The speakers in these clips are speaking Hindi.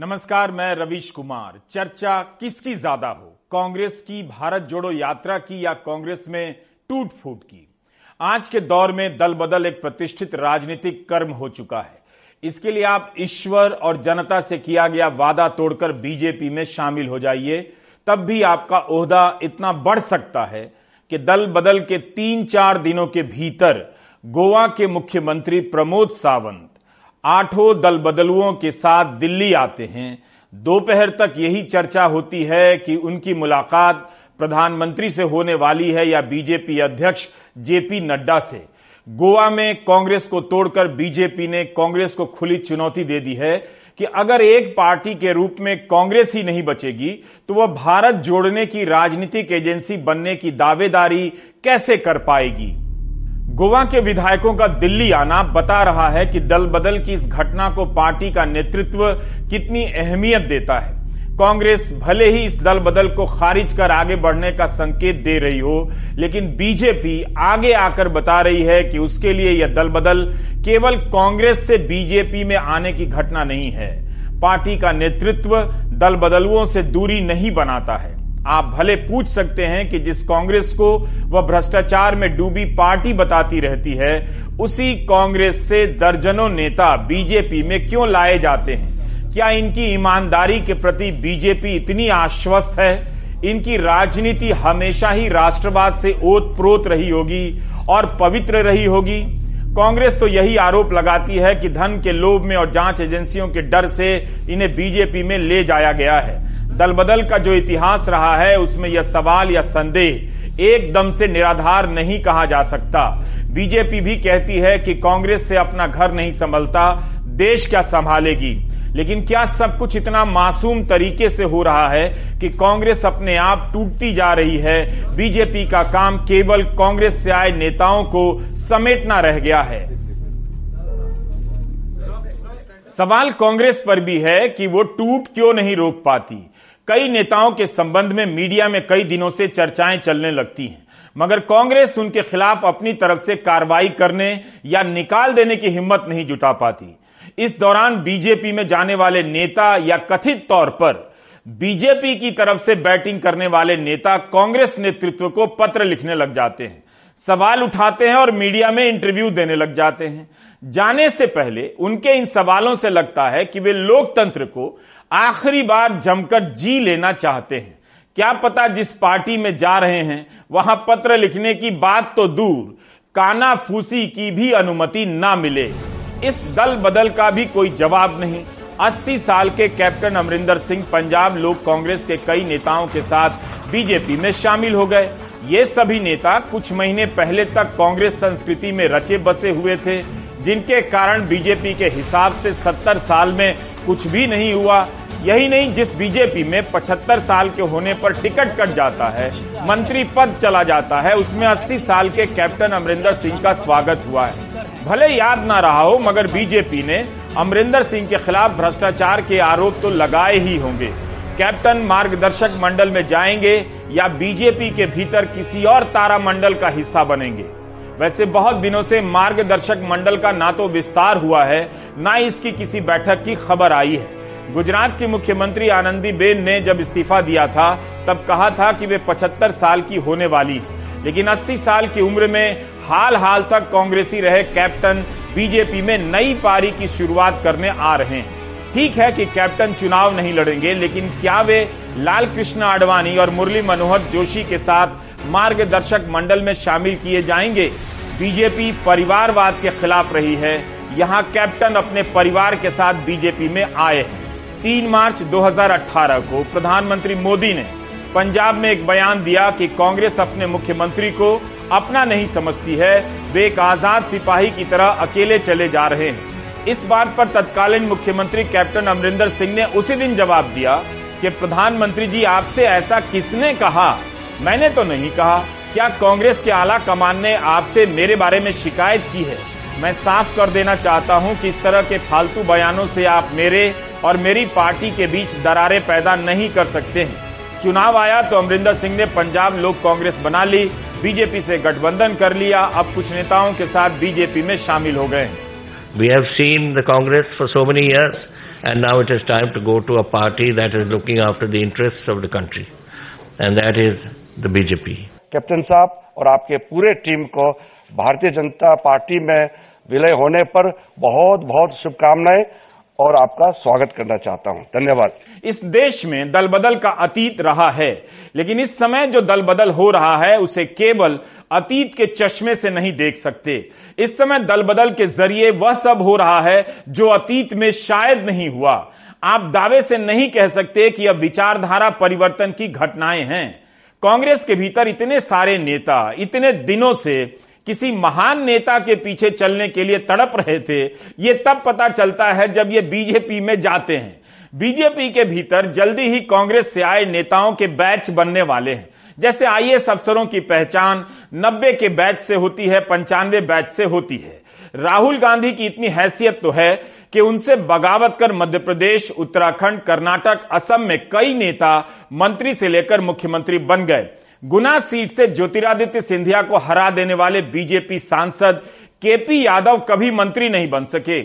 नमस्कार, मैं रविश कुमार। चर्चा किसकी ज़्यादा हो? कांग्रेस की भारत जोड़ो यात्रा की या कांग्रेस में टूट फूट की? आज के दौर में दल बदल एक प्रतिष्ठित राजनीतिक कर्म हो चुका है। इसके लिए आप ईश्वर और जनता से किया गया वादा तोड़कर बीजेपी में शामिल हो जाइए। तब भी आपका ओहदा इतना बढ़ सकता है कि दल बदल के तीन चार दिनों के भीतर गोवा के मुख्यमंत्री प्रमोद सावंत आठों दल बदलुओं के साथ दिल्ली आते हैं। दोपहर तक यही चर्चा होती है कि उनकी मुलाकात प्रधानमंत्री से होने वाली है या बीजेपी अध्यक्ष जेपी नड्डा से। गोवा में कांग्रेस को तोड़कर बीजेपी ने कांग्रेस को खुली चुनौती दे दी है कि अगर एक पार्टी के रूप में कांग्रेस ही नहीं बचेगी तो वह भारत जोड़ने की राजनीतिक एजेंसी बनने की दावेदारी कैसे कर पाएगी? गोवा के विधायकों का दिल्ली आना बता रहा है कि दल बदल की इस घटना को पार्टी का नेतृत्व कितनी अहमियत देता है। कांग्रेस भले ही इस दल बदल को खारिज कर आगे बढ़ने का संकेत दे रही हो, लेकिन बीजेपी आगे आकर बता रही है कि उसके लिए यह दल बदल केवल कांग्रेस से बीजेपी में आने की घटना नहीं है। पार्टी का नेतृत्व दल बदलुओं से दूरी नहीं बनाता है। आप भले पूछ सकते हैं कि जिस कांग्रेस को वह भ्रष्टाचार में डूबी पार्टी बताती रहती है, उसी कांग्रेस से दर्जनों नेता बीजेपी में क्यों लाए जाते हैं? क्या इनकी ईमानदारी के प्रति बीजेपी इतनी आश्वस्त है? इनकी राजनीति हमेशा ही राष्ट्रवाद से ओत प्रोत रही होगी और पवित्र रही होगी? कांग्रेस तो यही आरोप लगाती है कि धन के लोभ में और जाँच एजेंसियों के डर से इन्हें बीजेपी में ले जाया गया है। दल बदल का जो इतिहास रहा है, उसमें यह सवाल या संदेह एकदम से निराधार नहीं कहा जा सकता। बीजेपी भी कहती है कि कांग्रेस से अपना घर नहीं संभलता, देश क्या संभालेगी? लेकिन क्या सब कुछ इतना मासूम तरीके से हो रहा है कि कांग्रेस अपने आप टूटती जा रही है? बीजेपी का काम केवल कांग्रेस से आए नेताओं को समेटना रह गया है। सवाल कांग्रेस पर भी है कि वो टूट क्यों नहीं रोक पाती? कई नेताओं के संबंध में मीडिया में कई दिनों से चर्चाएँ चलने लगती हैं। मगर कांग्रेस उनके खिलाफ अपनी तरफ़ से कार्रवाई करने या निकाल देने की हिम्मत नहीं जुटा पाती। इस दौरान बीजेपी में जाने वाले नेता या कथित तौर पर बीजेपी की तरफ़ से बैटिंग करने वाले नेता कांग्रेस नेतृत्व को पत्र लिखने लग जाते हैं। सवाल उठाते हैं और मीडिया में इंटरव्यू देने लग जाते हैं। जाने से पहले उनके इन सवालों से लगता है कि वे लोकतंत्र को आखिरी बार जमकर जी लेना चाहते हैं। क्या पता जिस पार्टी में जा रहे हैं, वहाँ पत्र लिखने की बात तो दूर, काना फूसी की भी अनुमति ना मिले। इस दल बदल का भी कोई जवाब नहीं। 80 साल के कैप्टन अमरिंदर सिंह पंजाब लोक कांग्रेस के कई नेताओं के साथ बीजेपी में शामिल हो गए। ये सभी नेता कुछ महीने पहले तक कांग्रेस संस्कृति में रचे बसे हुए थे, जिनके कारण बीजेपी के हिसाब से 70 साल में कुछ भी नहीं हुआ, यही नहीं जिस बीजेपी में 75 साल के होने पर टिकट कट जाता है, मंत्री पद चला जाता है, उसमें 80 साल के कैप्टन अमरिंदर सिंह का स्वागत हुआ है। भले याद ना रहा हो, मगर बीजेपी ने अमरिंदर सिंह के खिलाफ भ्रष्टाचार के आरोप तो लगाए ही होंगे। कैप्टन मार्गदर्शक मंडल में जाएँगे या बीजेपी के भीतर किसी और तारा मंडल का हिस्सा बनेंगे। वैसे बहुत दिनों से मार्गदर्शक मंडल का ना तो विस्तार हुआ है, ना इसकी किसी बैठक की खबर आई है। गुजरात की मुख्यमंत्री आनंदी बेन ने जब इस्तीफा दिया था, तब कहा था कि वे 75 साल की होने वाली है। लेकिन 80 साल की उम्र में हाल हाल तक कांग्रेसी रहे कैप्टन बीजेपी में नई पारी की शुरुआत करने आ रहे हैं। ठीक है कि कैप्टन चुनाव नहीं लड़ेंगे, लेकिन क्या वे लाल कृष्ण आडवाणी और मुरली मनोहर जोशी के साथ मार्गदर्शक मंडल में शामिल किए जाएँगे। बीजेपी परिवारवाद के खिलाफ रही है। यहाँ कैप्टन अपने परिवार के साथ बीजेपी में आए हैं। तीन मार्च 2018 को प्रधानमंत्री मोदी ने पंजाब में एक बयान दिया कि कांग्रेस अपने मुख्यमंत्री को अपना नहीं समझती है। वे एक आज़ाद सिपाही की तरह अकेले चले जा रहे हैं। इस बात पर तत्कालीन मुख्यमंत्री कैप्टन अमरिंदर सिंह ने उसी दिन जवाब दिया कि प्रधानमंत्री जी, आपसे ऐसा किसने कहा? मैंने तो नहीं कहा क्या कांग्रेस के आला कमान ने आपसे मेरे बारे में शिकायत की है। मैं साफ़ कर देना चाहता हूँ कि इस तरह के फालतू बयानों से आप मेरे और मेरी पार्टी के बीच दरारें पैदा नहीं कर सकते हैं। चुनाव आया तो अमरिंदर सिंह ने पंजाब लोक कांग्रेस बना ली बीजेपी से गठबंधन कर लिया अब कुछ नेताओं के साथ बीजेपी में शामिल हो गए we have seen the Congress for so many and now it is time to go to a party that is looking after the interests of the country, and that is the BJP. Captain साहब और आपके पूरे टीम को भारतीय जनता पार्टी में विलय होने पर बहुत बहुत शुभकामनाएँ और आपका स्वागत करना चाहता हूँ। धन्यवाद। इस देश में दल बदल का अतीत रहा है लेकिन इस समय जो दल बदल हो रहा है उसे केवल अतीत के चश्मे से नहीं देख सकते। इस समय दल बदल के ज़रिए वह सब हो रहा है जो अतीत में शायद नहीं हुआ। आप दावे से नहीं कह सकते कि अब विचारधारा परिवर्तन की घटनाएँ हैं। कांग्रेस के भीतर इतने सारे नेता, इतने दिनों से किसी महान नेता के पीछे चलने के लिए तड़प रहे थे, ये तब पता चलता है जब ये बीजेपी में जाते हैं। बीजेपी के भीतर जल्दी ही कांग्रेस से आए नेताओं के बैच बनने वाले हैं। जैसे आईएएस अफसरों की पहचान नब्बे के बैच से होती है, पंचानवे बैच से होती है। राहुल गांधी की इतनी हैसियत तो है कि उनसे बगावत कर मध्य प्रदेश उत्तराखंड, कर्नाटक, असम में कई नेता मंत्री से लेकर मुख्यमंत्री बन गए। गुना सीट से ज्योतिरादित्य सिंधिया को हरा देने वाले बीजेपी सांसद केपी यादव कभी मंत्री नहीं बन सके।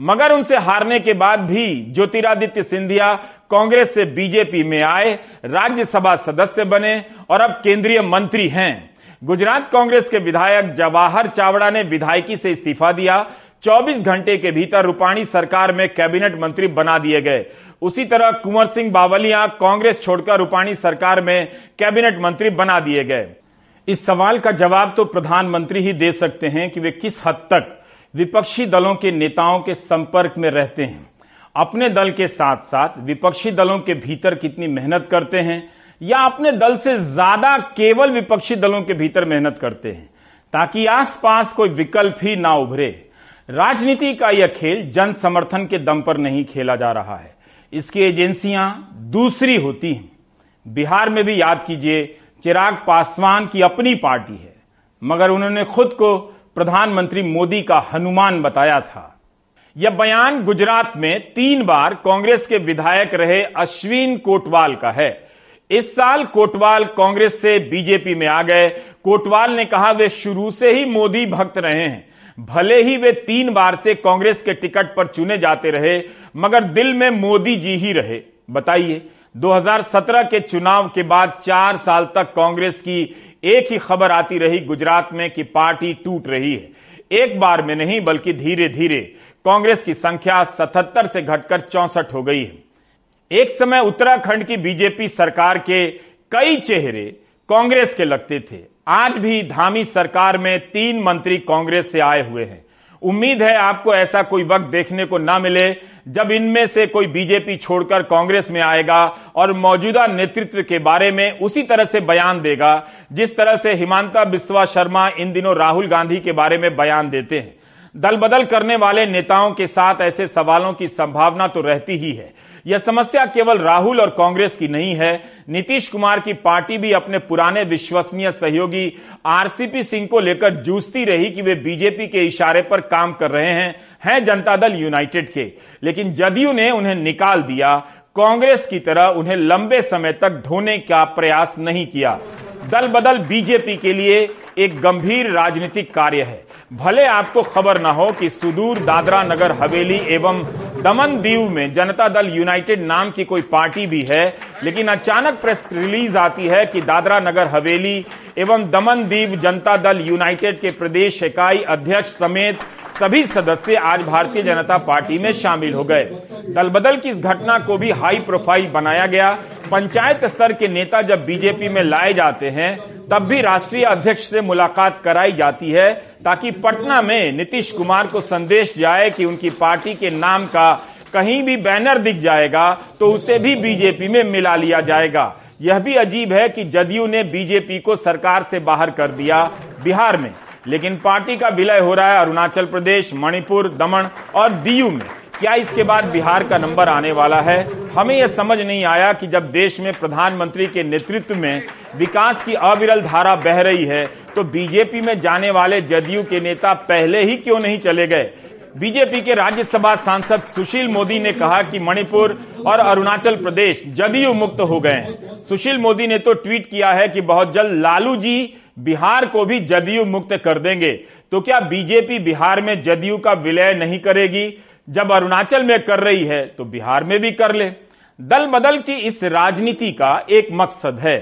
मगर उनसे हारने के बाद भी ज्योतिरादित्य सिंधिया कांग्रेस से बीजेपी में आए, राज्यसभा सदस्य बने और अब केंद्रीय मंत्री हैं। गुजरात कांग्रेस के विधायक जवाहर चावड़ा ने विधायकी से इस्तीफा दिया 24 घंटे के भीतर रूपाणी सरकार में कैबिनेट मंत्री बना दिए गए। उसी तरह कुंवर सिंह बावलिया कांग्रेस छोड़कर रूपाणी सरकार में कैबिनेट मंत्री बना दिए गए। इस सवाल का जवाब तो प्रधानमंत्री ही दे सकते हैं कि वे किस हद तक विपक्षी दलों के नेताओं के संपर्क में रहते हैं। अपने दल के साथ साथ विपक्षी दलों के भीतर कितनी मेहनत करते हैं या अपने दल से ज़्यादा केवल विपक्षी दलों के भीतर मेहनत करते हैं, ताकि आसपास कोई विकल्प ही ना उभरे। राजनीति का यह खेल जन समर्थन के दम पर नहीं खेला जा रहा है। इसकी एजेंसियाँ दूसरी होती हैं। बिहार में भी याद कीजिए, चिराग पासवान की अपनी पार्टी है, मगर उन्होंने खुद को प्रधानमंत्री मोदी का हनुमान बताया था। यह बयान गुजरात में तीन बार कांग्रेस के विधायक रहे अश्विन कोटवाल का है। इस साल कोटवाल कांग्रेस से बीजेपी में आ गए। कोटवाल ने कहा, वे शुरू से ही मोदी भक्त रहे हैं। भले ही वे तीन बार से कांग्रेस के टिकट पर चुने जाते रहे, मगर दिल में मोदी जी ही रहे। बताइए 2017 के चुनाव के बाद चार साल तक कांग्रेस की एक ही खबर आती रही गुजरात में कि पार्टी टूट रही है। एक बार में नहीं, बल्कि धीरे धीरे कांग्रेस की संख्या 77 से घटकर चौसठ हो गई है। एक समय उत्तराखंड की बीजेपी सरकार के कई चेहरे कांग्रेस के लगते थे। आज भी धामी सरकार में तीन मंत्री कांग्रेस से आए हुए हैं। उम्मीद है आपको ऐसा कोई वक्त देखने को ना मिले, जब इनमें से कोई बीजेपी छोड़कर कांग्रेस में आएगा और मौजूदा नेतृत्व के बारे में उसी तरह से बयान देगा, जिस तरह से हिमांता बिस्वा शर्मा इन दिनों राहुल गांधी के बारे में बयान देते हैं। दल बदल करने वाले नेताओं के साथ ऐसे सवालों की संभावना तो रहती ही है यह समस्या केवल राहुल और कांग्रेस की नहीं है। नीतीश कुमार की पार्टी भी अपने पुराने विश्वसनीय सहयोगी आरसीपी सिंह को लेकर जूझती रही कि वे बीजेपी के इशारे पर काम कर रहे हैं हैं जनता दल यूनाइटेड के। लेकिन जदयू ने उन्हें निकाल दिया। कांग्रेस की तरह उन्हें लंबे समय तक ढोने का प्रयास नहीं किया। दल बदल बीजेपी के लिए एक गंभीर राजनीतिक कार्य है। भले आपको खबर ना हो कि सुदूर दादरा नगर हवेली एवं दमन दीव में जनता दल यूनाइटेड नाम की कोई पार्टी भी है, लेकिन अचानक प्रेस रिलीज़ आती है कि दादरा नगर हवेली एवं दमन दीव जनता दल यूनाइटेड के प्रदेश इकाई अध्यक्ष समेत सभी सदस्य आज भारतीय जनता पार्टी में शामिल हो गए। दल बदल की इस घटना को भी हाई प्रोफ़ाइल बनाया गया। पंचायत स्तर के नेता जब बीजेपी में लाए जाते हैं, तब भी राष्ट्रीय अध्यक्ष से मुलाकात कराई जाती है ताकि पटना में नीतीश कुमार को संदेश जाए कि उनकी पार्टी के नाम का कहीं भी बैनर दिख जाएगा तो उसे भी बीजेपी में मिला लिया जाएगा। यह भी अजीब है कि जदयू ने बीजेपी को सरकार से बाहर कर दिया बिहार में। लेकिन पार्टी का विलय हो रहा है अरुणाचल प्रदेश, मणिपुर दमन और दीयू में। क्या इसके बाद बिहार का नंबर आने वाला है? हमें यह समझ नहीं आया कि जब देश में प्रधानमंत्री के नेतृत्व में विकास की अविरल धारा बह रही है तो बीजेपी में जाने वाले जदयू के नेता पहले ही क्यों नहीं चले गए? बीजेपी के राज्यसभा सांसद सुशील मोदी ने कहा कि मणिपुर और अरुणाचल प्रदेश जदयू मुक्त हो गए हैं। सुशील मोदी ने तो ट्वीट किया है कि बहुत जल्द लालू जी बिहार को भी जदयू मुक्त कर देंगे। तो क्या बीजेपी बिहार में जदयू का विलय नहीं करेगी? जब अरुणाचल में कर रही है तो बिहार में भी कर ले। दल बदल की इस राजनीति का एक मकसद है।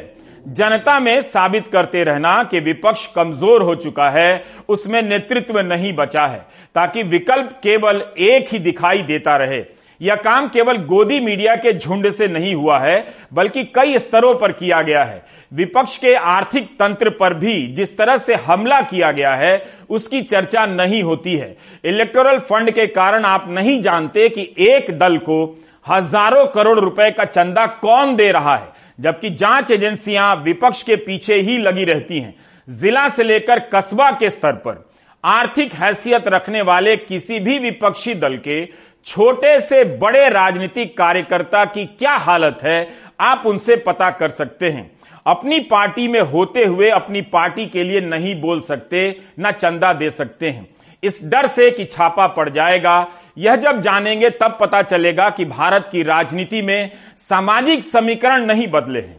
जनता में साबित करते रहना कि विपक्ष कमज़ोर हो चुका है, उसमें नेतृत्व नहीं बचा है, ताकि विकल्प केवल एक ही दिखाई देता रहे। यह काम केवल गोदी मीडिया के झुंड से नहीं हुआ है, बल्कि कई स्तरों पर किया गया है। विपक्ष के आर्थिक तंत्र पर भी जिस तरह से हमला किया गया है, उसकी चर्चा नहीं होती है। इलेक्टोरल फंड के कारण आप नहीं जानते कि एक दल को हज़ारों करोड़ रुपए का चंदा कौन दे रहा है, जबकि जाँच एजेंसियाँ विपक्ष के पीछे ही लगी रहती हैं। जिला से लेकर कस्बा के स्तर पर आर्थिक हैसियत रखने वाले किसी भी विपक्षी दल के छोटे से बड़े राजनीतिक कार्यकर्ता की क्या हालत है, आप उनसे पता कर सकते हैं। अपनी पार्टी में होते हुए अपनी पार्टी के लिए नहीं बोल सकते, न चंदा दे सकते हैं। इस डर से कि छापा पड़ जाएगा। यह जब जानेंगे, तब पता चलेगा कि भारत की राजनीति में सामाजिक समीकरण नहीं बदले हैं,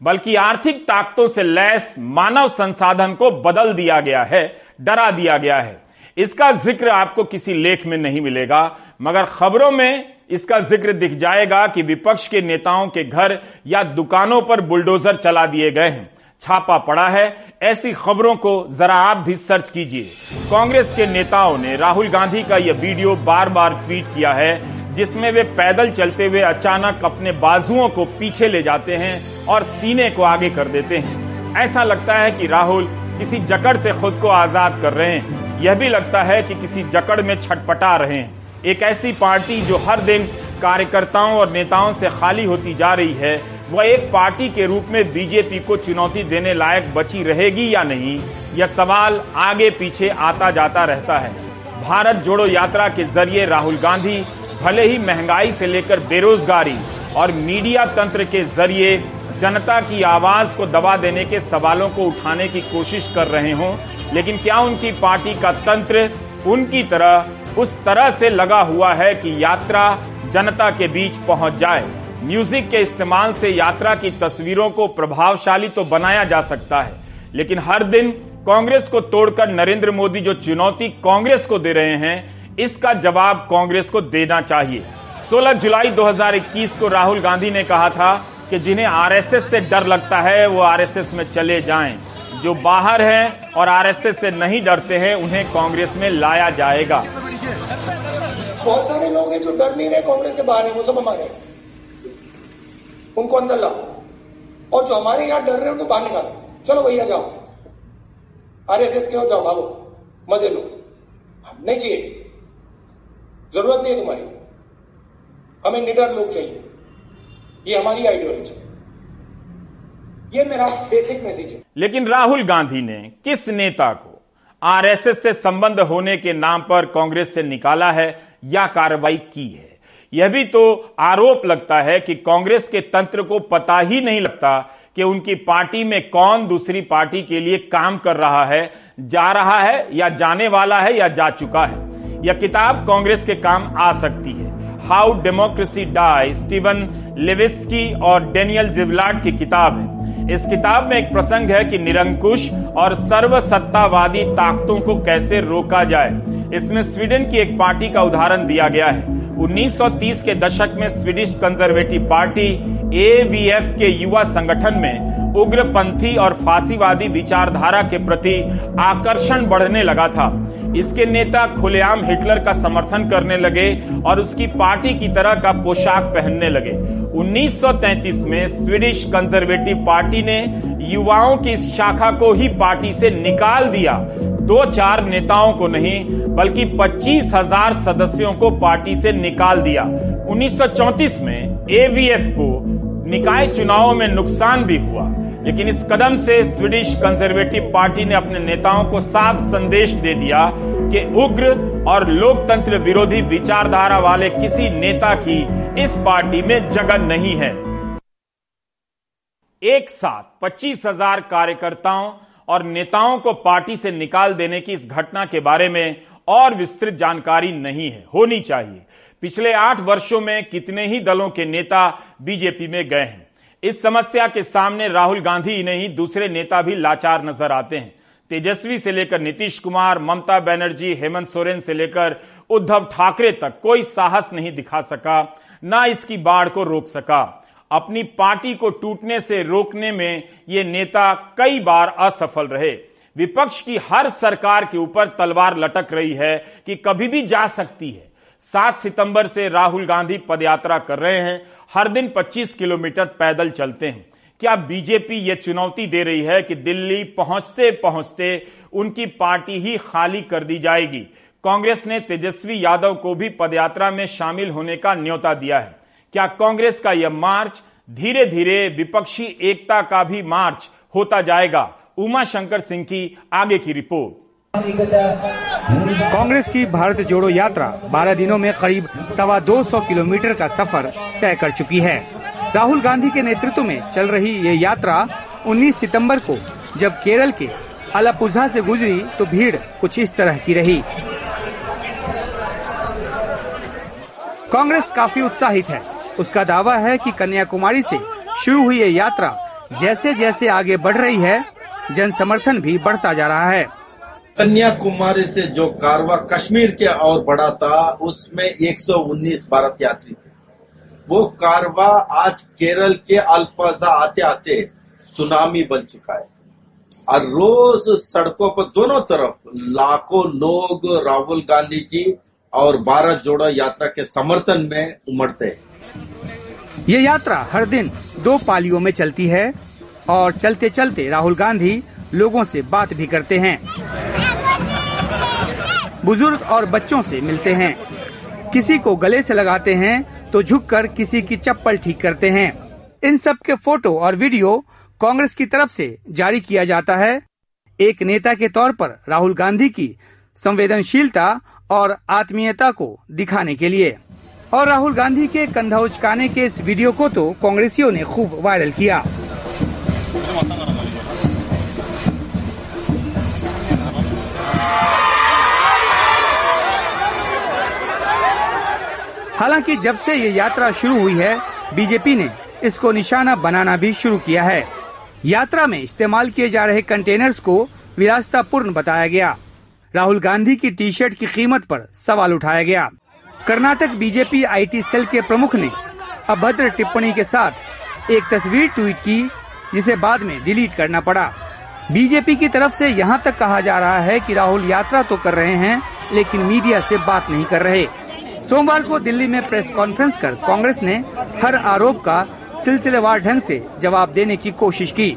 बल्कि आर्थिक ताकतों से लैस मानव संसाधन को बदल दिया गया है, डरा दिया गया है। इसका ज़िक्र आपको किसी लेख में नहीं मिलेगा, मगर खबरों में इसका ज़िक्र दिख जाएगा कि विपक्ष के नेताओं के घर या दुकानों पर बुलडोजर चला दिए गए हैं। छापा पड़ा है। ऐसी खबरों को जरा आप भी सर्च कीजिए। कांग्रेस के नेताओं ने राहुल गांधी का यह वीडियो बार बार ट्वीट किया है, जिसमें वे पैदल चलते हुए अचानक अपने बाजुओं को पीछे ले जाते हैं और सीने को आगे कर देते हैं। ऐसा लगता है कि राहुल किसी जकड़ से खुद को आज़ाद कर रहे हैं। यह भी लगता है कि किसी जकड़ में छटपटा रहे हैं। एक ऐसी पार्टी जो हर दिन कार्यकर्ताओं और नेताओं से खाली होती जा रही है, वह एक पार्टी के रूप में बीजेपी को चुनौती देने लायक बची रहेगी या नहीं, यह सवाल आगे पीछे आता जाता रहता है। भारत जोड़ो यात्रा के ज़रिए राहुल गांधी भले ही महँगाई से लेकर बेरोजगारी और मीडिया तंत्र के ज़रिए जनता की आवाज़ को दबा देने के सवालों को उठाने की कोशिश कर रहे हों लेकिन क्या उनकी पार्टी का तंत्र उनकी तरह, उस तरह से लगा हुआ है कि यात्रा जनता के बीच पहुँच जाए? म्यूज़िक के इस्तेमाल से यात्रा की तस्वीरों को प्रभावशाली तो बनाया जा सकता है, लेकिन हर दिन कांग्रेस को तोड़कर नरेंद्र मोदी जो चुनौती कांग्रेस को दे रहे हैं, इसका जवाब कांग्रेस को देना चाहिए। 16 जुलाई 2021 को राहुल गांधी ने कहा था कि जिन्हें आरएसएस से डर लगता है, वो आरएसएस में चले जाएँ। जो बाहर हैं और आरएसएस से नहीं डरते हैं, उन्हें कांग्रेस में लाया जाएगा। बहुत सारे लोग हैं जो डर नहीं रहे कांग्रेस के बाहर है, वो सब हमारे उनको अंदर लाओ। और जो हमारे यहाँ डर रहे हैं, उनको बाहर निकालो। चलो भैया, जाओ। आरएसएस के हो जाओ, भागो। मज़े लो। नहीं चाहिए। ज़रूरत नहीं है तुम्हारी। हमें निडर लोग चाहिए। ये हमारी आइडियोलॉजी ये मेरा बेसिक मैसेज है। लेकिन राहुल गांधी ने किस नेता को आरएसएस से संबंध होने के नाम पर कांग्रेस से निकाला है, या कार्रवाई की है? यह भी तो आरोप लगता है कि कांग्रेस के तंत्र को पता ही नहीं लगता कि उनकी पार्टी में कौन दूसरी पार्टी के लिए काम कर रहा है, जा रहा है, या जाने वाला है, या जा चुका है। यह किताब कांग्रेस के काम आ सकती है। How democracy die Steven Levitsky और डेनियल जिवलाट की किताब है। इस किताब में एक प्रसंग है कि निरंकुश और सर्वसत्तावादी ताकतों को कैसे रोका जाए। इसमें स्वीडन की एक पार्टी का उदाहरण दिया गया है। 1930 के दशक में स्वीडिश कंजर्वेटिव पार्टी एवीएफ के युवा संगठन में उग्रपंथी और फांसीवादी विचारधारा के प्रति आकर्षण बढ़ने लगा था। इसके नेता खुलेआम हिटलर का समर्थन करने लगे और उसकी पार्टी की तरह का पोशाक पहनने लगे। 1933 में स्वीडिश कंजर्वेटिव पार्टी ने युवाओं की इस शाखा को ही पार्टी से निकाल दिया। दो चार नेताओं को नहीं, बल्कि पच्चीस हज़ार सदस्यों को पार्टी से निकाल दिया। 1934 में एवीएफ को निकाय चुनावों में नुकसान भी हुआ। लेकिन इस कदम से स्वीडिश कंजर्वेटिव पार्टी ने अपने नेताओं को साफ़ संदेश दे दिया कि उग्र और लोकतंत्र विरोधी विचारधारा वाले किसी नेता की इस पार्टी में जगह नहीं है। एक साथ पच्चीस हज़ार कार्यकर्ताओं और नेताओं को पार्टी से निकाल देने की इस घटना के बारे में और विस्तृत जानकारी नहीं है। होनी चाहिए। पिछले आठ वर्षों में कितने ही दलों के नेता बीजेपी में गए हैं। इस समस्या के सामने राहुल गांधी ही नहीं दूसरे नेता भी लाचार नज़र आते हैं। तेजस्वी से लेकर नीतीश कुमार, ममता बनर्जी, हेमंत सोरेन से लेकर उद्धव ठाकरे तक कोई साहस नहीं दिखा सका। ना इसकी बाढ़ को रोक सका। अपनी पार्टी को टूटने से रोकने में ये नेता कई बार असफल रहे। विपक्ष की हर सरकार के ऊपर तलवार लटक रही है कि कभी भी जा सकती है। सात सितंबर से राहुल गांधी पदयात्रा कर रहे हैं। हर दिन 25 किलोमीटर पैदल चलते हैं। क्या बीजेपी ये चुनौती दे रही है कि दिल्ली पहुँचते पहुँचते उनकी पार्टी ही खाली कर दी जाएगी? कांग्रेस ने तेजस्वी यादव को भी पदयात्रा में शामिल होने का न्योता दिया है। क्या कांग्रेस का यह मार्च धीरे धीरे विपक्षी एकता का भी मार्च होता जाएगा? उमा शंकर सिंह की आगे की रिपोर्ट। कांग्रेस की भारत जोड़ो यात्रा 12 दिनों में करीब सवा दो सौ किलोमीटर का सफ़र तय कर चुकी है। राहुल गांधी के नेतृत्व में चल रही ये यात्रा 19 सितंबर को जब केरल के अलापुझा से गुजरी तो भीड़ कुछ इस तरह की रही। कांग्रेस काफ़ी उत्साहित है। उसका दावा है कि कन्याकुमारी से शुरू हुई ये यात्रा जैसे जैसे आगे बढ़ रही है जन समर्थन भी बढ़ता जा रहा है। कन्याकुमारी से जो कारवा कश्मीर के और बढ़ा था, उसमें 119 भारत यात्री थे। वो कारवा आज केरल के अल्फाजा आते आते सुनामी बन चुका है। और रोज सड़कों पर दोनों तरफ़ लाखों लोग, राहुल गांधी जी और भारत जोड़ो यात्रा के समर्थन में उमड़ते हैं। ये यात्रा हर दिन दो पालियों में चलती है और चलते चलते राहुल गांधी लोगों से बात भी करते हैं। बुज़ुर्ग और बच्चों से मिलते हैं। किसी को गले से लगाते हैं तो झुककर किसी की चप्पल ठीक करते हैं। इन सब के फ़ोटो और वीडियो कांग्रेस की तरफ़ से जारी किया जाता है। एक नेता के तौर पर राहुल गांधी की संवेदनशीलता और आत्मीयता को दिखाने के लिए। और राहुल गांधी के कंधा उचकाने के इस वीडियो को तो कांग्रेसियों ने खूब वायरल किया। हालाँकि जब से ये यात्रा शुरू हुई है, बीजेपी ने इसको निशाना बनाना भी शुरू किया है। यात्रा में इस्तेमाल किए जा रहे कंटेनर्स को विरासतापूर्ण बताया गया। राहुल गांधी की टी शर्ट की कीमत पर सवाल उठाया गया। कर्नाटक बीजेपी आईटी सेल के प्रमुख ने अभद्र टिप्पणी के साथ एक तस्वीर ट्वीट की, जिसे बाद में डिलीट करना पड़ा। बीजेपी की तरफ़ से यहाँ तक कहा जा रहा है कि राहुल यात्रा तो कर रहे हैं, लेकिन मीडिया से बात नहीं कर रहे। सोमवार को दिल्ली में प्रेस कॉन्फ्रेंस कर कांग्रेस ने हर आरोप का सिलसिलेवार ढंग से जवाब देने की कोशिश की।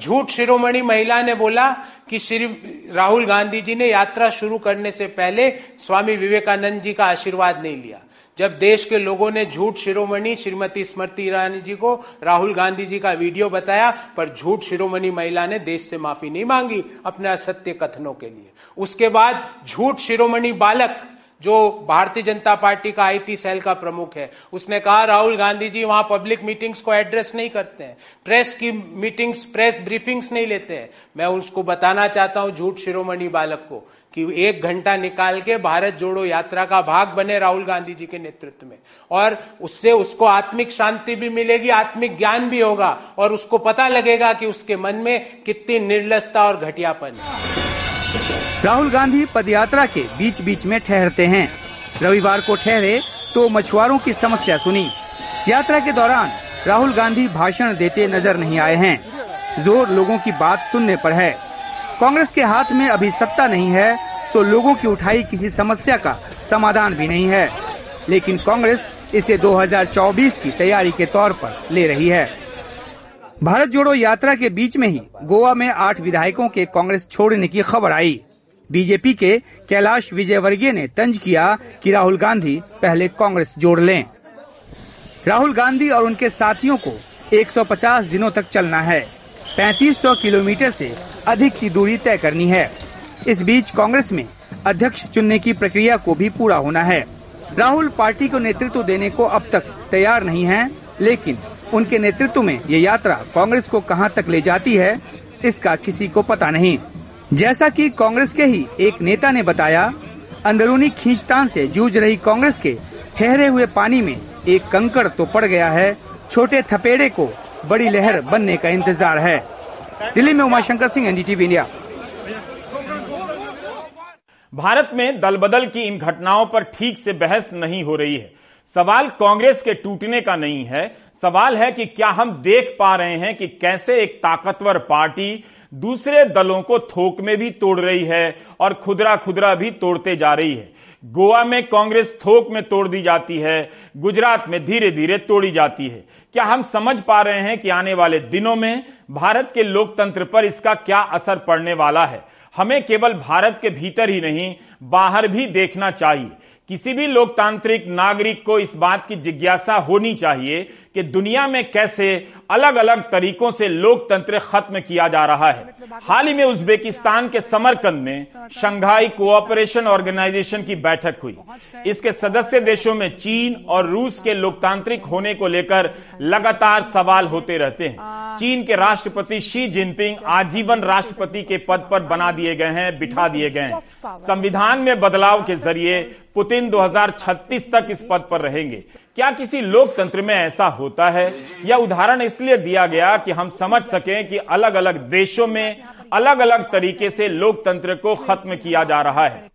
झूठ शिरोमणि महिला ने बोला कि श्री राहुल गांधी जी ने यात्रा शुरू करने से पहले स्वामी विवेकानंद जी का आशीर्वाद नहीं लिया। जब देश के लोगों ने झूठ शिरोमणि श्रीमती स्मृति ईरानी जी को, राहुल गांधी जी का वीडियो बताया, पर झूठ शिरोमणि महिला ने देश से माफ़ी नहीं मांगी अपने असत्य कथनों के लिए। उसके बाद झूठ शिरोमणि बालक जो भारतीय जनता पार्टी का आईटी सेल का प्रमुख है, उसने कहा, राहुल गांधी जी वहाँ पब्लिक मीटिंग्स को एड्रेस नहीं करते हैं। प्रेस की मीटिंग्स प्रेस ब्रीफिंग्स नहीं लेते हैं। मैं उसको बताना चाहता हूँ, झूठ शिरोमणि बालक को, कि एक घंटा निकाल के भारत जोड़ो यात्रा का भाग बने राहुल गांधी जी के नेतृत्व में। और उससे उसको आत्मिक शांति भी मिलेगी, आत्मिक ज्ञान भी होगा, और उसको पता लगेगा कि उसके मन में कितनी निर्लसता और घटियापन है। राहुल गांधी पदयात्रा के बीच बीच में ठहरते हैं। रविवार को ठहरे तो मछुआरों की समस्या सुनी। यात्रा के दौरान राहुल गांधी भाषण देते नज़र नहीं आए हैं। ज़ोर लोगों की बात सुनने पर है। कांग्रेस के हाथ में अभी सत्ता नहीं है तो लोगों की उठाई किसी समस्या का समाधान भी नहीं है। लेकिन कांग्रेस इसे 2024 की तैयारी के तौर पर ले रही है। भारत जोड़ो यात्रा के बीच में ही गोवा में आठ विधायकों के कांग्रेस छोड़ने की खबर आई। बीजेपी के कैलाश विजयवर्गीय ने तंज किया कि राहुल गांधी पहले कांग्रेस जोड़ लें। राहुल गांधी और उनके साथियों को 150 दिनों तक चलना है। 3500 किलोमीटर से अधिक की दूरी तय करनी है। इस बीच कांग्रेस में अध्यक्ष चुनने की प्रक्रिया को भी पूरा होना है। राहुल पार्टी को नेतृत्व देने को अब तक तैयार नहीं है, लेकिन उनके नेतृत्व में ये यात्रा कांग्रेस को कहाँ तक ले जाती है, इसका किसी को पता नहीं। जैसा कि कांग्रेस के ही एक नेता ने बताया, अंदरूनी खींचतान से जूझ रही कांग्रेस के ठहरे हुए पानी में एक कंकड़ तो पड़ गया है, छोटे थपेड़े को बड़ी लहर बनने का इंतज़ार है। दिल्ली में उमाशंकर सिंह, एनडीटीवी इंडिया। भारत में दल बदल की इन घटनाओं पर ठीक से बहस नहीं हो रही है। सवाल कांग्रेस के टूटने का नहीं है। सवाल है कि क्या हम देख पा रहे हैं कि कैसे एक ताकतवर पार्टी दूसरे दलों को थोक में भी तोड़ रही है और खुदरा खुदरा भी तोड़ते जा रही है। गोवा में कांग्रेस थोक में तोड़ दी जाती है, गुजरात में धीरे धीरे तोड़ी जाती है। क्या हम समझ पा रहे हैं कि आने वाले दिनों में भारत के लोकतंत्र पर इसका क्या असर पड़ने वाला है? हमें केवल भारत के भीतर ही नहीं, बाहर भी देखना चाहिए। किसी भी लोकतांत्रिक नागरिक को इस बात की जिज्ञासा होनी चाहिए कि दुनिया में कैसे अलग अलग तरीकों से लोकतंत्र खत्म किया जा रहा है। हाल ही में उज्बेकिस्तान के समरकंद में शंघाई कोऑपरेशन ऑर्गेनाइजेशन की बैठक हुई। इसके सदस्य देशों में चीन और रूस के लोकतांत्रिक होने को लेकर लगातार सवाल होते रहते हैं। चीन के राष्ट्रपति शी जिनपिंग आजीवन राष्ट्रपति के पद पर बना दिए गए हैं, बिठा दिए गए हैं। संविधान में बदलाव के ज़रिए पुतिन 2036 तक इस पद पर रहेंगे। क्या किसी लोकतंत्र में ऐसा होता है? यह उदाहरण इसलिए दिया गया कि हम समझ सकें कि अलग अलग देशों में अलग अलग तरीके से लोकतंत्र को खत्म किया जा रहा है।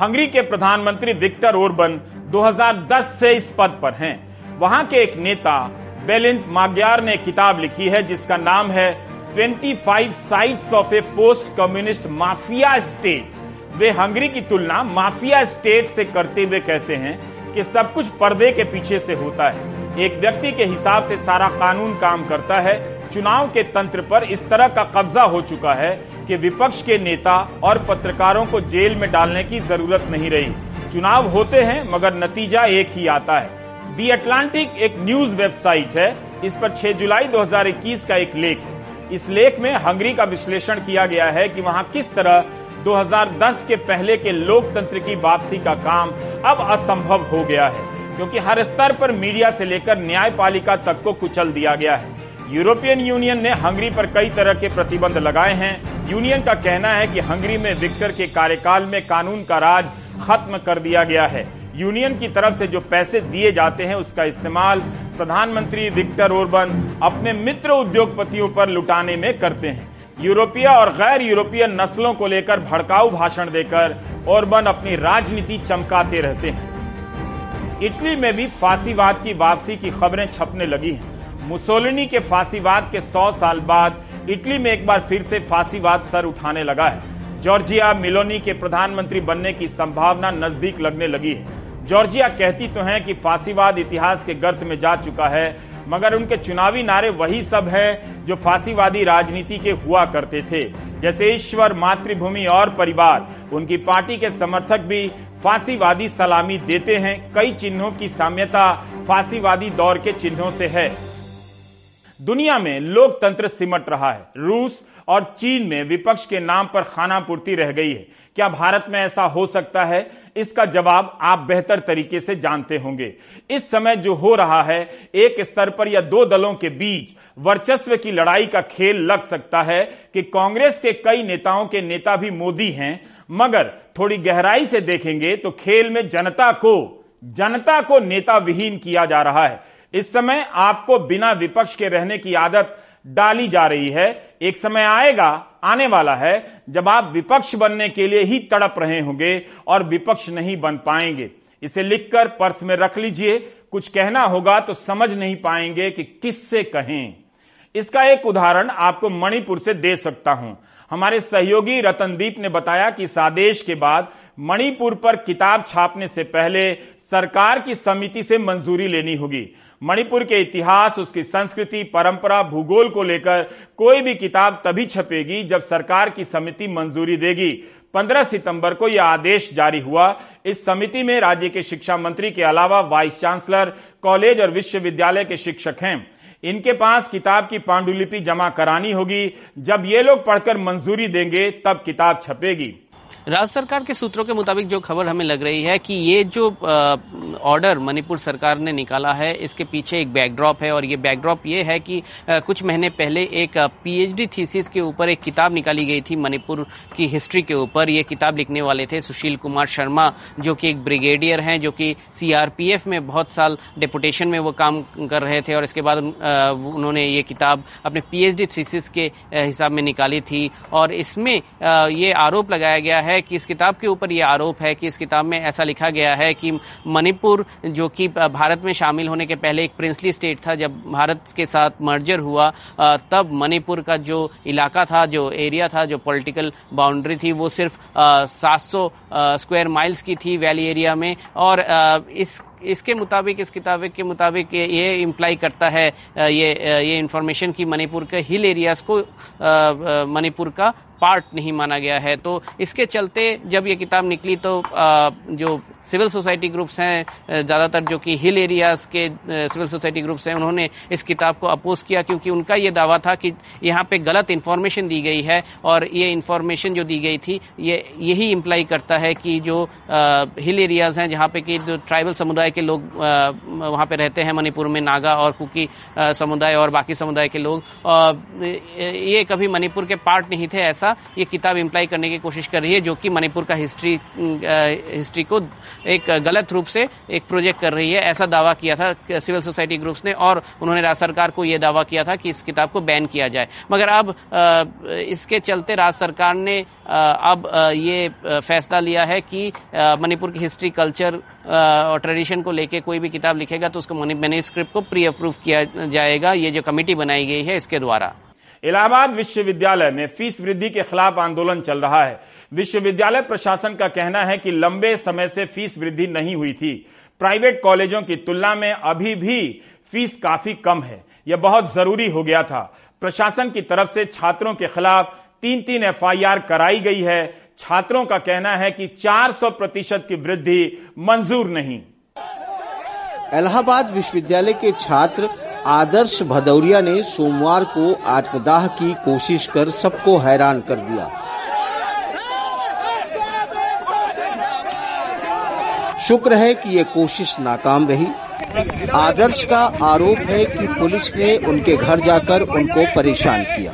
हंगरी के प्रधानमंत्री विक्टर ओरबन 2010 से इस पद पर हैं। वहाँ के एक नेता बेलिंद माग्यार ने किताब लिखी है जिसका नाम है 25 sides of a post communist mafia state. Way Hungary की तुलना माफिया स्टेट से करते हुए कहते हैं कि सब कुछ पर्दे के पीछे से होता है। एक व्यक्ति के हिसाब से सारा कानून काम करता है। चुनाव के तंत्र पर इस तरह का कब्जा हो चुका है कि विपक्ष के नेता और पत्रकारों को जेल में डालने की ज़रूरत नहीं रही। चुनाव होते हैं, मगर नतीजा एक ही आता है। दी अटलांटिक एक न्यूज़ वेबसाइट है। इस पर 6 जुलाई 2021 का एक लेख है। इस लेख में हंगरी का विश्लेषण किया गया है कि वहाँ किस तरह 2010 के पहले के लोकतंत्र की वापसी का काम अब असंभव हो गया है, क्योंकि हर स्तर पर मीडिया से लेकर न्यायपालिका तक को कुचल दिया गया है। यूरोपियन यूनियन ने हंगरी पर कई तरह के प्रतिबंध लगाए हैं। यूनियन का कहना है कि हंगरी में विक्टर के कार्यकाल में कानून का राज खत्म कर दिया गया है। यूनियन की तरफ़ से जो पैसे दिए जाते हैं, उसका इस्तेमाल प्रधानमंत्री विक्टर ओरबन अपने मित्र उद्योगपतियों पर लुटाने में करते हैं। यूरोपीय और गैर यूरोपीय नस्लों को लेकर भड़काऊ भाषण देकर ओरबन अपनी राजनीति चमकाते रहते हैं। इटली में भी फांसीवाद की वापसी की खबरें छपने लगी हैं। मुसोलिनी के फांसीवाद के 100 साल बाद इटली में एक बार फिर से फांसीवाद सर उठाने लगा है। जॉर्जिया मिलोनी के प्रधानमंत्री बनने की संभावना नज़दीक लगने लगी है। जॉर्जिया कहती तो है कि फांसीवाद इतिहास के गर्त में जा चुका है मगर उनके चुनावी नारे वही सब है जो फांसीवादी राजनीति के हुआ करते थे। जैसे ईश्वर, मातृभूमि और परिवार, उनकी पार्टी के समर्थक भी फांसीवादी सलामी देते हैं। कई चिन्हों की साम्यता फांसीवादी दौर के चिन्हों से है। दुनिया में लोकतंत्र सिमट रहा है। रूस और चीन में विपक्ष के नाम पर खाना पूर्ति रह गई है। क्या भारत में ऐसा हो सकता है? इसका जवाब आप बेहतर तरीके से जानते होंगे। इस समय जो हो रहा है, एक स्तर पर या दो दलों के बीच वर्चस्व की लड़ाई का खेल लग सकता है कि कांग्रेस के कई नेताओं के नेता भी मोदी हैं, मगर थोड़ी गहराई से देखेंगे तो खेल में जनता को जनता को नेता विहीन किया जा रहा है। इस समय आपको बिना विपक्ष के रहने की आदत डाली जा रही है। एक समय आएगा आने वाला है जब आप विपक्ष बनने के लिए ही तड़प रहे होंगे और विपक्ष नहीं बन पाएँगे। इसे लिखकर पर्स में रख लीजिए। कुछ कहना होगा तो समझ नहीं पाएँगे कि किससे कहें। इसका एक उदाहरण आपको मणिपुर से दे सकता हूँ। हमारे सहयोगी रतनदीप ने बताया कि इस आदेश के बाद मणिपुर पर किताब छापने से पहले सरकार की समिति से मंजूरी लेनी होगी। मणिपुर के इतिहास, उसकी संस्कृति, परंपरा, भूगोल को लेकर कोई भी किताब तभी छपेगी जब सरकार की समिति मंजूरी देगी। 15 सितंबर को यह आदेश जारी हुआ। इस समिति में राज्य के शिक्षा मंत्री के अलावा वाइस चांसलर, कॉलेज और विश्वविद्यालय के शिक्षक हैं। इनके पास किताब की पांडुलिपि जमा करानी होगी। जब ये लोग पढ़कर मंजूरी देंगे, तब किताब छपेगी। राज्य सरकार के सूत्रों के मुताबिक जो खबर हमें लग रही है कि ये जो ऑर्डर मणिपुर सरकार ने निकाला है इसके पीछे एक बैकड्रॉप है और ये बैकड्रॉप ये है कि आ, कुछ महीने पहले एक पीएचडी थीसिस के ऊपर एक किताब निकाली गई थी मणिपुर की हिस्ट्री के ऊपर। ये किताब लिखने वाले थे सुशील कुमार शर्मा जो कि एक ब्रिगेडियर हैं जो कि सीआरपीएफ में बहुत साल डेपुटेशन में वो काम कर रहे थे और इसके बाद उन्होंने ये किताब अपने पीएचडी थीसिस के हिसाब में निकाली थी। और इसमें ये आरोप लगाया गया गया है कि इस किताब के ऊपर ये आरोप है कि इस किताब में ऐसा लिखा गया है कि मणिपुर, जो कि भारत में शामिल होने के पहले एक प्रिंसली स्टेट था, जब भारत के साथ मर्जर हुआ तब मणिपुर का जो इलाका था, जो एरिया था, जो पॉलिटिकल बाउंड्री थी, वो सिर्फ़ 700 स्क्वायर माइल्स की थी वैली एरिया में। और इस, इसके मुताबिक, इस किताब के मुताबिक ये इम्प्लाई करता है ये ये इंफॉर्मेशन की मणिपुर के हिल एरियाज़ को मणिपुर का पार्ट नहीं माना गया है। तो इसके चलते जब ये किताब निकली तो जो सिविल सोसाइटी ग्रुप्स हैं ज़्यादातर जो कि हिल एरियाज़ के सिविल सोसाइटी ग्रुप्स हैं, उन्होंने इस किताब को अपोज किया क्योंकि उनका ये दावा था कि यहाँ पे गलत इन्फॉर्मेशन दी गई है और ये इन्फॉर्मेशन जो दी गई थी, ये, यही इम्प्लाई करता है कि जो हिल एरियाज़ हैं, जहाँ पे कि जो ट्राइबल समुदाय के लोग वहाँ पे रहते हैं, मणिपुर में नागा और कुकी समुदाय और बाकी समुदाय के लोग ये कभी मणिपुर के पार्ट नहीं थे ऐसा, ये किताब इम्प्लाई करने की कोशिश कर रही है, जो कि मणिपुर का हिस्ट्री हिस्ट्री को एक गलत रूप से एक प्रोजेक्ट कर रही है। ऐसा दावा किया था सिविल सोसाइटी ग्रुप्स ने और उन्होंने राज्य सरकार को यह दावा किया था कि इस किताब को बैन किया जाए। मगर अब इसके चलते राज्य सरकार ने अब ये फैसला लिया है कि मणिपुर की हिस्ट्री कल्चर और ट्रेडिशन को लेके कोई भी किताब लिखेगा तो उसको मैन्यूस्क्रिप्ट को प्री अप्रूव किया जाएगा। ये जो कमेटी बनाई गई है, इसके द्वारा। इलाहाबाद विश्वविद्यालय में फ़ीस वृद्धि के खिलाफ आंदोलन चल रहा है। विश्वविद्यालय प्रशासन का कहना है कि लंबे समय से फ़ीस वृद्धि नहीं हुई थी। प्राइवेट कॉलेजों की तुलना में अभी भी फ़ीस काफ़ी कम है। यह बहुत ज़रूरी हो गया था। प्रशासन की तरफ़ से छात्रों के खिलाफ तीन तीन एफआईआर कराई गई है। छात्रों का कहना है कि 400 प्रतिशत की वृद्धि मंजूर नहीं। इलाहाबाद विश्वविद्यालय के छात्र आदर्श भदौरिया ने सोमवार को आत्मदाह की कोशिश कर सबको हैरान कर दिया। शुक्र है कि ये कोशिश नाकाम रही। आदर्श का आरोप है कि पुलिस ने उनके घर जाकर उनको परेशान किया।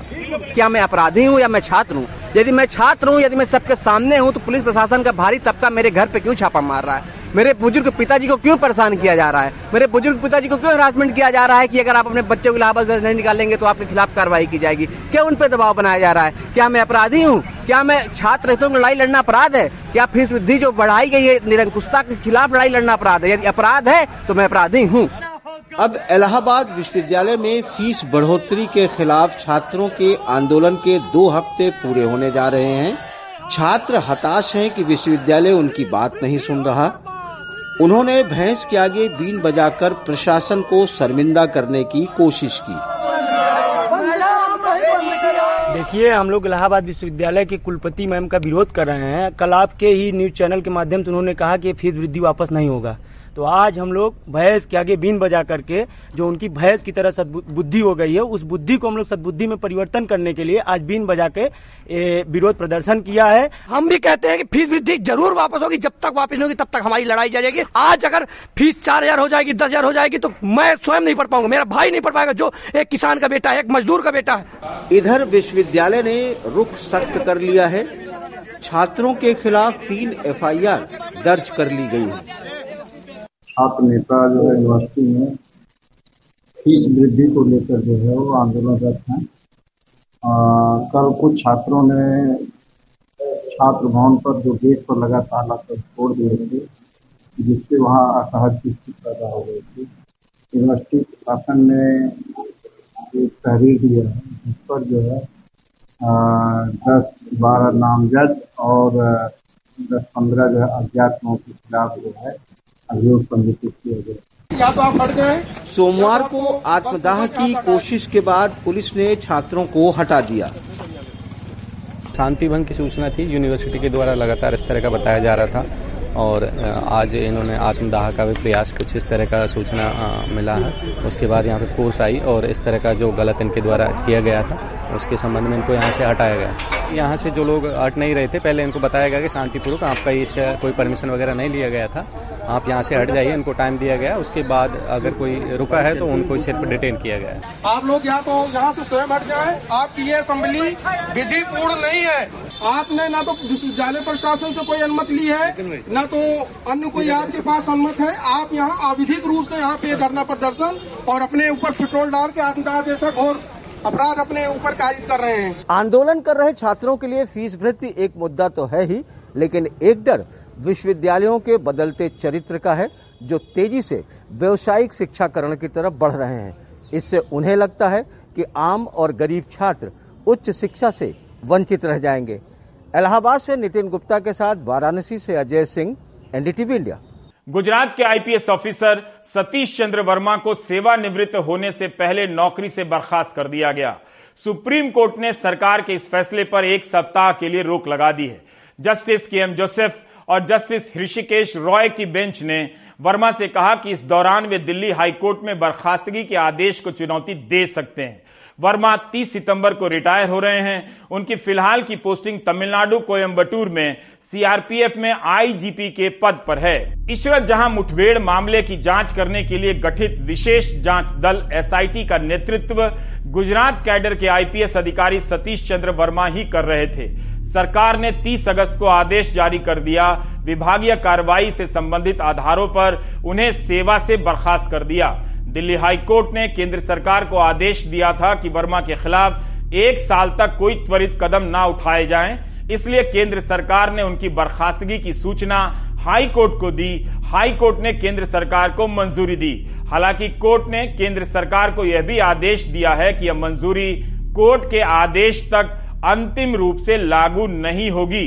क्या मैं अपराधी हूँ या मैं छात्र हूँ? यदि मैं छात्र हूँ, यदि मैं सबके सामने हूँ तो पुलिस प्रशासन का भारी तबका मेरे घर पे क्यों छापा मार रहा है? मेरे बुज़ुर्ग पिताजी को क्यों परेशान किया जा रहा है? मेरे बुज़ुर्ग पिताजी को क्यों हरासमेंट किया जा रहा है कि अगर आप अपने बच्चे को इलाहाबाद नहीं निकालेंगे तो आपके खिलाफ कार्रवाई की जाएगी? क्या उन पर दबाव बनाया जा रहा है? क्या मैं अपराधी हूँ? क्या मैं छात्र हितों में लड़ाई लड़ना अपराध है? क्या फ़ीस वृद्धि जो बढ़ाई गई है, निरंकुशता के खिलाफ लड़ाई लड़ना अपराध है? यदि अपराध है तो मैं अपराधी हूँ। अब इलाहाबाद विश्वविद्यालय में फ़ीस बढ़ोतरी के खिलाफ छात्रों के आंदोलन के दो हफ़्ते पूरे होने जा रहे हैं। छात्र हताश हैं कि विश्वविद्यालय उनकी बात नहीं सुन रहा। उन्होंने भैंस के आगे बीन बजाकर प्रशासन को शर्मिंदा करने की कोशिश की। देखिए, हम लोग इलाहाबाद विश्वविद्यालय के कुलपति मैम का विरोध कर रहे हैं। कल आपके ही न्यूज़ चैनल के माध्यम से उन्होंने कहा कि फ़ीस वृद्धि वापस नहीं होगा। तो आज हम लोग भैंस के आगे बीन बजा करके जो उनकी भैंस की तरह सदबुद्धि हो गई है उस बुद्धि को हम लोग सदबुद्धि में परिवर्तन करने के लिए आज बीन बजा के विरोध प्रदर्शन किया है। हम भी कहते हैं कि फ़ीस वृद्धि ज़रूर वापस होगी जब तक वापस होगी तब तक हमारी लड़ाई जाएगी आज अगर फ़ीस चार हज़ार हो जाएगी दस हज़ार हो जाएगी तो मैं स्वयं नहीं पढ़ पाऊँगा मेरा भाई नहीं पढ़ पाएगा जो एक किसान का बेटा है एक मजदूर का बेटा है। इधर विश्वविद्यालय ने रुख सख्त कर लिया है छात्रों के खिलाफ तीन एफआईआर दर्ज कर ली गई है। छात्र नेता जो है यूनिवर्सिटी में फ़ीस वृद्धि को लेकर जो है वो आंदोलनरत हैं। कल कुछ छात्रों ने छात्र भवन पर जो गेट पर लगा ताला कर छोड़ दिए थे, जिससे वहाँ असहज की स्थिति पैदा हो गई थी। यूनिवर्सिटी प्रशासन ने एक तहरीर दिया है, जिस पर जो है दस बारह नामजद और दस पंद्रह जो है अज्ञात के खिलाफ जो है अभियोग पंजीकृत किया गया। क्या तो आप हट गए? सोमवार को आत्मदाह की कोशिश के बाद पुलिस ने छात्रों को हटा दिया। शांति भंग की सूचना थी। यूनिवर्सिटी के द्वारा लगातार इस तरह का बताया जा रहा था। और आज इन्होंने आत्मदाह का भी प्रयास कुछ इस तरह का सूचना मिला है उसके बाद यहाँ पे कोर्स आई और इस तरह का जो गलत इनके द्वारा किया गया था उसके संबंध में इनको यहाँ से हटाया गया यहाँ से जो लोग हट नहीं रहे थे पहले इनको बताया गया कि शांतिपूर्वक आपका इसका कोई परमिशन वगैरह नहीं लिया गया था आप यहाँ से हट जाइए इनको टाइम दिया गया उसके बाद अगर कोई रुका है तो उनको सिर्फ़ डिटेन किया गया आप लोग या तो यहाँ से स्वयं हट जाए आपकी ये असेंबली विधि पूर्ण नहीं है आपने ना तो विश्वविद्यालय प्रशासन से कोई अनुमति ली है न तो अन्य कोई आपके पास अनुमति है? आप यहाँ अविधिक रूप से यहाँ पे धरना प्रदर्शन और अपने ऊपर पेट्रोल डाल के आत्मदाह जैसा घोर अपराध अपने ऊपर कारित कर रहे हैं। आंदोलन कर रहे छात्रों के लिए फ़ीस वृद्धि एक मुद्दा तो है ही, लेकिन एक डर विश्वविद्यालयों के बदलते चरित्र का है, जो तेज़ी से व्यवसायिक शिक्षाकरण की तरफ़ बढ़ रहे हैं। इससे उन्हें लगता है कि आम और गरीब छात्र उच्च शिक्षा से वंचित रह जाएँगे। इलाहाबाद से नितिन गुप्ता के साथ वाराणसी से अजय सिंह, एनडीटीवी इंडिया। गुजरात के आईपीएस ऑफिसर सतीश चंद्र वर्मा को सेवानिवृत्त होने से पहले नौकरी से बर्खास्त कर दिया गया। सुप्रीम कोर्ट ने सरकार के इस फैसले पर एक सप्ताह के लिए रोक लगा दी है। जस्टिस के एम जोसेफ और जस्टिस ऋषिकेश रॉय की बेंच ने वर्मा से कहा कि इस दौरान वे दिल्ली हाईकोर्ट में बर्खास्तगी के आदेश को चुनौती दे सकते हैं। वर्मा 30 सितंबर को रिटायर हो रहे हैं। उनकी फ़िलहाल की पोस्टिंग तमिलनाडु कोयम्बटूर में, सीआरपीएफ में आईजीपी के पद पर है। इशरत जहाँ मुठभेड़ मामले की जाँच करने के लिए गठित विशेष जाँच दल एसआईटी का नेतृत्व, गुजरात कैडर के आईपीएस अधिकारी सतीश चंद्र वर्मा ही कर रहे थे। सरकार ने 30 अगस्त को आदेश जारी कर दिया। विभागीय कार्रवाई से संबंधित आधारों पर उन्हें सेवा से बर्खास्त कर दिया। दिल्ली हाईकोर्ट ने केंद्र सरकार को आदेश दिया था कि वर्मा के खिलाफ एक साल तक कोई त्वरित कदम न उठाए जाएँ। इसलिए केंद्र सरकार ने उनकी बर्खास्तगी की सूचना हाई कोर्ट को दी। हाई कोर्ट ने केंद्र सरकार को मंजूरी दी। हालाँकि कोर्ट ने केंद्र सरकार को यह भी आदेश दिया है कि यह मंजूरी कोर्ट के आदेश तक अंतिम रूप से लागू नहीं होगी।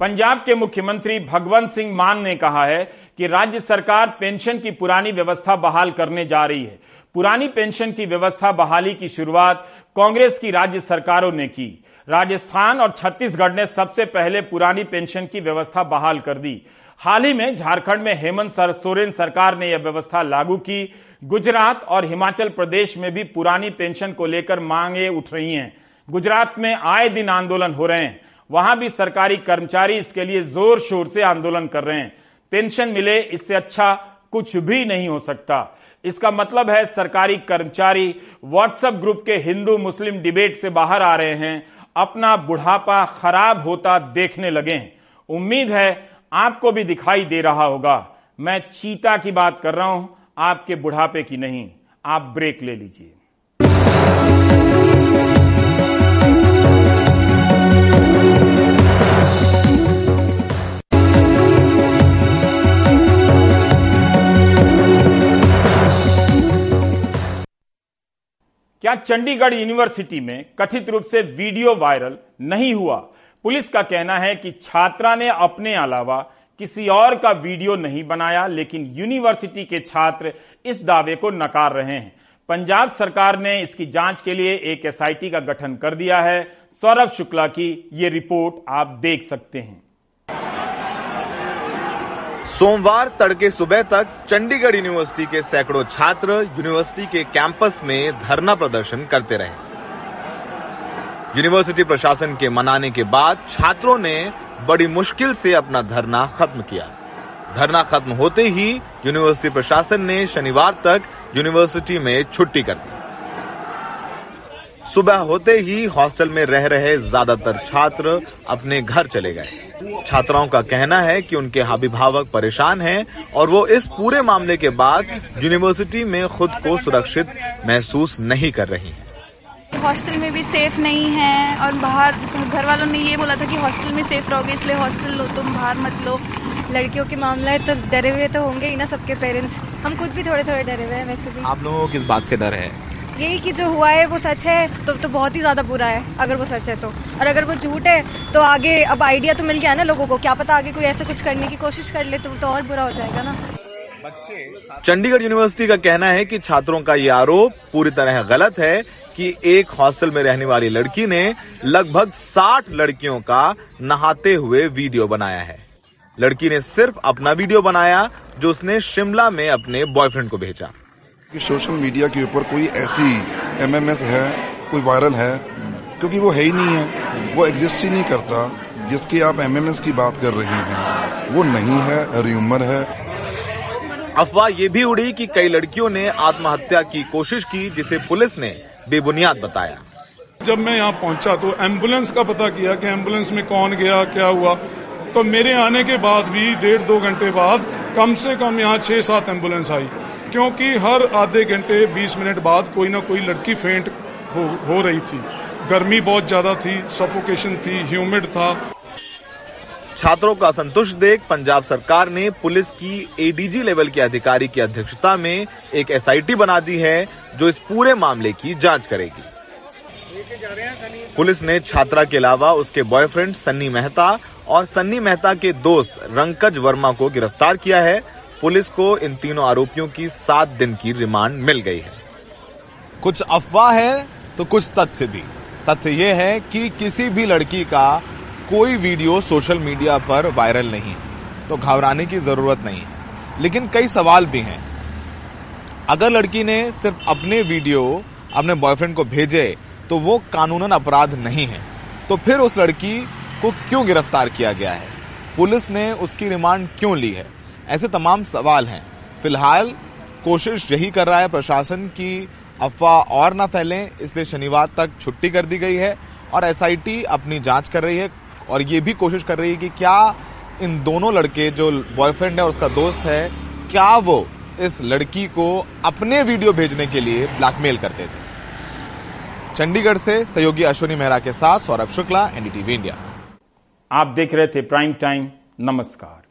पंजाब के मुख्यमंत्री भगवंत सिंह मान ने कहा है कि राज्य सरकार पेंशन की पुरानी व्यवस्था बहाल करने जा रही है। पुरानी पेंशन की व्यवस्था बहाली की शुरुआत कांग्रेस की राज्य सरकारों ने की। राजस्थान और छत्तीसगढ़ ने सबसे पहले पुरानी पेंशन की व्यवस्था बहाल कर दी। हाल ही में झारखंड में हेमंत सर, सोरेन सरकार ने यह व्यवस्था लागू की। गुजरात और हिमाचल प्रदेश में भी पुरानी पेंशन को लेकर मांगे उठ रही हैं। गुजरात में आए दिन आंदोलन हो रहे हैं। वहाँ भी सरकारी कर्मचारी इसके लिए ज़ोर शोर से आंदोलन कर रहे हैं। पेंशन मिले, इससे अच्छा कुछ भी नहीं हो सकता। इसका मतलब है सरकारी कर्मचारी व्हाट्सएप ग्रुप के हिंदू मुस्लिम डिबेट से बाहर आ रहे हैं, अपना बुढ़ापा खराब होता देखने लगे उम्मीद है आपको भी दिखाई दे रहा होगा। मैं चीता की बात कर रहा हूँ, आपके बुढ़ापे की नहीं। आप ब्रेक ले लीजिए। क्या चंडीगढ़ यूनिवर्सिटी में कथित रूप से वीडियो वायरल नहीं हुआ? पुलिस का कहना है कि छात्रा ने अपने अलावा किसी और का वीडियो नहीं बनाया, लेकिन यूनिवर्सिटी के छात्र इस दावे को नकार रहे हैं। पंजाब सरकार ने इसकी जाँच के लिए एक एसआईटी का गठन कर दिया है। सौरभ शुक्ला की ये रिपोर्ट आप देख सकते हैं। सोमवार तड़के सुबह तक चंडीगढ़ यूनिवर्सिटी के सैकड़ों छात्र यूनिवर्सिटी के कैंपस में धरना प्रदर्शन करते रहे। यूनिवर्सिटी प्रशासन के मनाने के बाद छात्रों ने बड़ी मुश्किल से अपना धरना खत्म किया। धरना खत्म होते ही यूनिवर्सिटी प्रशासन ने शनिवार तक यूनिवर्सिटी में छुट्टी कर दी। सुबह होते ही हॉस्टल में रह रहे ज़्यादातर छात्र अपने घर चले गए। छात्राओं का कहना है कि उनके अभिभावक परेशान हैं और वो इस पूरे मामले के बाद यूनिवर्सिटी में खुद को सुरक्षित महसूस नहीं कर रही हैं। हॉस्टल में भी सेफ़ नहीं है और बाहर घर वालों ने ये बोला था कि हॉस्टल में सेफ़ रहोगे इसलिए हॉस्टल लो तुम बाहर मत लो। लड़कियों के मामला है तो डरे हुए तो होंगे ही ना सबके पेरेंट्स हम खुद भी थोड़े थोड़े डरे हुए हैं वैसे भी। आप लोगों को किस बात से डर है? यही कि जो हुआ है वो सच है तो तो बहुत ही ज़्यादा बुरा है अगर वो सच है तो। और अगर वो झूठ है तो आगे अब आइडिया तो मिल गया ना लोगों को क्या पता आगे कोई ऐसा कुछ करने की कोशिश कर ले तो तो और बुरा हो जाएगा ना। चंडीगढ़ यूनिवर्सिटी का कहना है कि छात्रों का ये आरोप पूरी तरह गलत है कि एक हॉस्टल में रहने वाली लड़की ने लगभग 60 लड़कियों का नहाते हुए वीडियो बनाया है। लड़की ने सिर्फ़ अपना वीडियो बनाया जो उसने शिमला में अपने बॉयफ्रेंड को भेजा। कि सोशल मीडिया के ऊपर कोई ऐसी एमएमएस है कोई वायरल है क्योंकि वो है ही नहीं है वो एग्जिस्ट ही नहीं करता। जिसकी आप एमएमएस की बात कर रही हैं वो नहीं है र्यूमर है। अफवाह ये भी उड़ी कि कई लड़कियों ने आत्महत्या की कोशिश की जिसे पुलिस ने बेबुनियाद बताया। जब मैं यहाँ पहुँचा तो एंबुलेंस का पता किया कि एंबुलेंस में कौन गया क्या हुआ। तो मेरे आने के बाद भी डेढ़ दो घंटे बाद कम से कम यहाँ छह सात एंबुलेंस आई। क्योंकि हर आधे घंटे 20 मिनट बाद कोई ना कोई लड़की फेंट हो, हो रही थी। गर्मी बहुत ज़्यादा थी सफोकेशन थी ह्यूमिड था। छात्रों का असंतुष्ट देख पंजाब सरकार ने पुलिस की एडीजी लेवल के अधिकारी की अध्यक्षता में एक एसआईटी बना दी है जो इस पूरे मामले की जाँच करेगी। पुलिस ने छात्रा के अलावा उसके बॉयफ्रेंड सन्नी मेहता और सन्नी मेहता के दोस्त रंकज वर्मा को गिरफ़्तार किया है। पुलिस को इन तीनों आरोपियों की सात दिन की रिमांड मिल गई है। कुछ अफवाह है तो कुछ तथ्य भी। तथ्य ये है कि किसी भी लड़की का कोई वीडियो सोशल मीडिया पर वायरल नहीं है तो घबराने की ज़रूरत नहीं है। लेकिन कई सवाल भी हैं। अगर लड़की ने सिर्फ़ अपने वीडियो अपने बॉयफ्रेंड को भेजे तो वो कानूनन अपराध नहीं है। तो फिर उस लड़की को क्यों गिरफ़्तार किया गया है? पुलिस ने उसकी रिमांड क्यों ली है? ऐसे तमाम सवाल हैं। फ़िलहाल कोशिश यही कर रहा है प्रशासन की अफवाह और न फैलें, इसलिए शनिवार तक छुट्टी कर दी गई है और एसआईटी अपनी जाँच कर रही है और ये भी कोशिश कर रही है कि क्या इन दोनों लड़के जो बॉयफ्रेंड है और उसका दोस्त है, क्या वो इस लड़की को अपने वीडियो भेजने के लिए ब्लैकमेल करते थे। चंडीगढ़ से सहयोगी अश्विनी मेहरा के साथ सौरभ शुक्ला एनडीटीवी इंडिया आप देख रहे थे प्राइम टाइम नमस्कार।